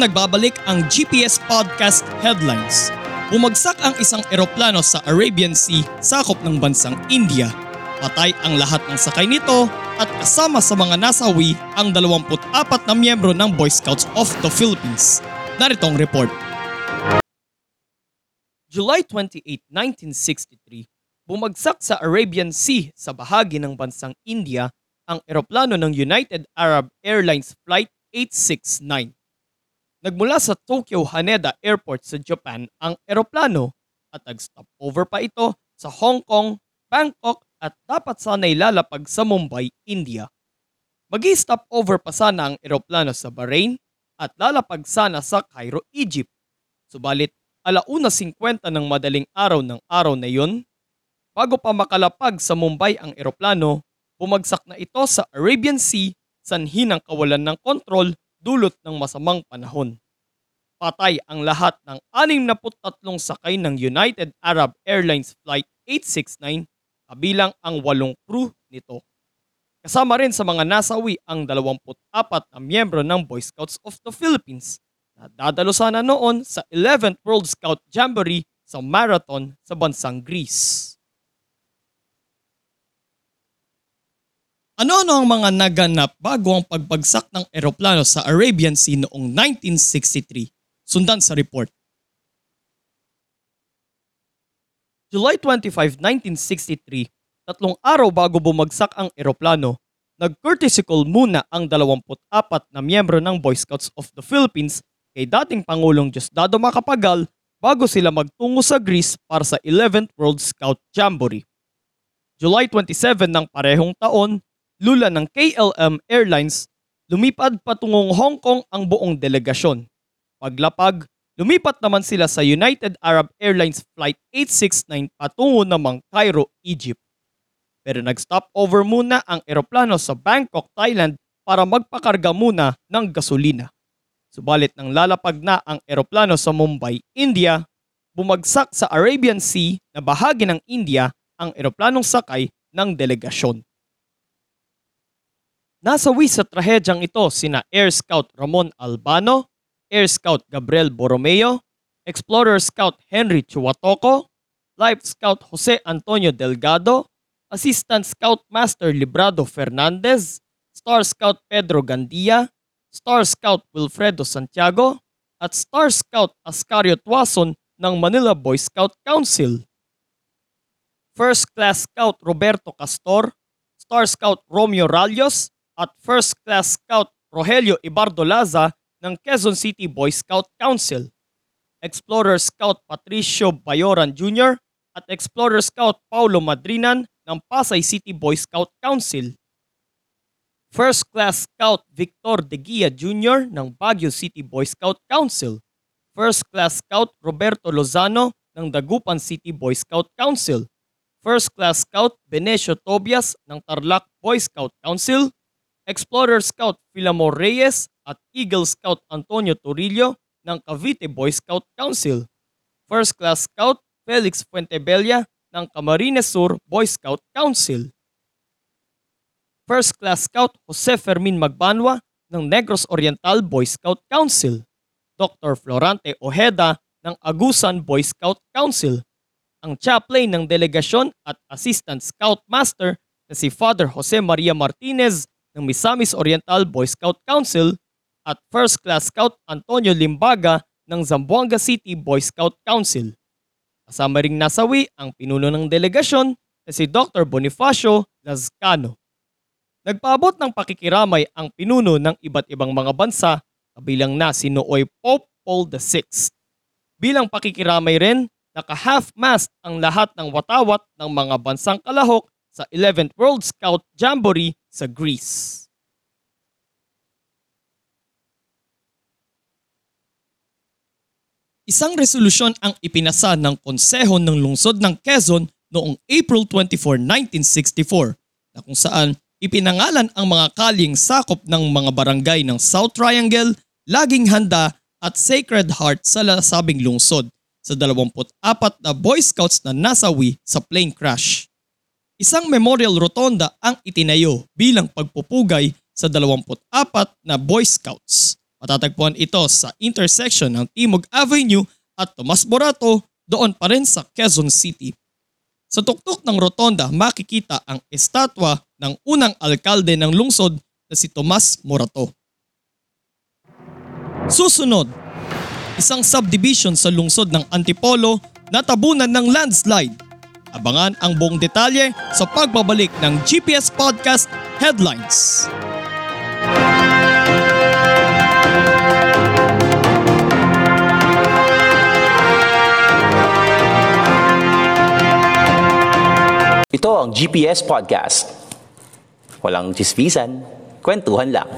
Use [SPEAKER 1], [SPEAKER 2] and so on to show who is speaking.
[SPEAKER 1] Nagbabalik ang GPS Podcast Headlines. Bumagsak ang isang eroplano sa Arabian Sea, sakop ng bansang India. Patay ang lahat ng sakay nito at kasama sa mga nasawi ang 24 na miyembro ng Boy Scouts of the Philippines. Narito ang report. July 28, 1963, bumagsak sa Arabian Sea sa bahagi ng bansang India ang eroplano ng United Arab Airlines Flight 869. Nagmula sa Tokyo Haneda Airport sa Japan ang eroplano at nag-stopover pa ito sa Hong Kong, Bangkok at dapat sana'y lalapag sa Mumbai, India. mag stopover pa sana ang eroplano sa Bahrain at lalapag sana sa Cairo, Egypt. Subalit alauna 50 ng madaling araw ng araw na iyon, bago pa makalapag sa Mumbai ang eroplano, bumagsak na ito sa Arabian Sea sanhi ng kawalan ng kontrol dulot ng masamang panahon. Patay ang lahat ng 63 sakay ng United Arab Airlines Flight 869 kabilang ang walong crew nito. Kasama rin sa mga nasawi ang 24 na miyembro ng Boy Scouts of the Philippines na dadalo sana noon sa 11th World Scout Jamboree sa Marathon sa bansang Greece. Ano-ano ang mga naganap bago ang pagbagsak ng eroplano sa Arabian Sea noong 1963? Sundan sa report. July 25, 1963, tatlong araw bago bumagsak ang eroplano, nag-courtesy muna ang 24 na miyembro ng Boy Scouts of the Philippines kay dating Pangulong Diosdado Macapagal bago sila magtungo sa Greece para sa 11th World Scout Jamboree. July 27 ng parehong taon, lula ng KLM Airlines, lumipad patungong Hong Kong ang buong delegasyon. Paglapag, lumipat naman sila sa United Arab Airlines Flight 869 patungo namang Cairo, Egypt. Pero nag-stop over muna ang eroplano sa Bangkok, Thailand para magpakarga muna ng gasolina. Subalit nang lalapag na ang eroplano sa Mumbai, India, bumagsak sa Arabian Sea na bahagi ng India ang eroplanong sakay ng delegasyon. Nasawi sa trahedyang ito sina Air Scout Ramon Albano, Air Scout Gabriel Borromeo, Explorer Scout Henry Chuatoco, Life Scout Jose Antonio Delgado, Assistant Scout Master Librado Fernandez, Star Scout Pedro Gandia, Star Scout Wilfredo Santiago, at Star Scout Ascario Tuason ng Manila Boy Scout Council. First Class Scout Roberto Castor, Star Scout Romeo Ralios, at First Class Scout Rogelio Ibardo Laza ng Quezon City Boy Scout Council, Explorer Scout Patricio Bayoran Jr. at Explorer Scout Paulo Madrinan ng Pasay City Boy Scout Council, First Class Scout Victor De Guia Jr. ng Baguio City Boy Scout Council, First Class Scout Roberto Lozano ng Dagupan City Boy Scout Council, First Class Scout Benecio Tobias ng Tarlac Boy Scout Council, Explorer Scout Filamor Reyes at Eagle Scout Antonio Torillo ng Cavite Boy Scout Council. First Class Scout Felix Fuentebella ng Camarines Sur Boy Scout Council. First Class Scout Jose Fermin Magbanwa ng Negros Oriental Boy Scout Council. Dr. Florante Ojeda ng Agusan Boy Scout Council. Ang chaplain ng delegasyon at Assistant Scout Master na si Father Jose Maria Martinez ng Misamis Oriental Boy Scout Council at First Class Scout Antonio Limbaga ng Zamboanga City Boy Scout Council. Kasama ring nasawi ang pinuno ng delegasyon na si Dr. Bonifacio Lazcano. Nagpaabot ng pakikiramay ang pinuno ng iba't ibang mga bansa kabilang na si Nooy Pope Paul VI. Bilang pakikiramay rin, naka-half-mast ang lahat ng watawat ng mga bansang kalahok sa 11th World Scout Jamboree sa Greece. Isang resolusyon ang ipinasa ng Konseho ng Lungsod ng Quezon noong April 24, 1964 na kung saan ipinangalan ang mga kaling sakop ng mga barangay ng South Triangle, Laging Handa at Sacred Heart sa lasabing lungsod sa 24 na Boy Scouts na nasawi sa plane crash. Isang memorial rotonda ang itinayo bilang pagpupugay sa 24 na Boy Scouts. Matatagpuan ito sa intersection ng Timog Avenue at Tomas Borato doon pa rin sa Quezon City. Sa tuktok ng rotonda makikita ang estatwa ng unang alkalde ng lungsod na si Tomas Morato. Susunod, isang subdivision sa lungsod ng Antipolo na tabunan ng landslide. Abangan ang buong detalye sa pagbabalik ng GPS Podcast Headlines.
[SPEAKER 2] Ito ang GPS Podcast. Walang chismisan, kwentuhan lang.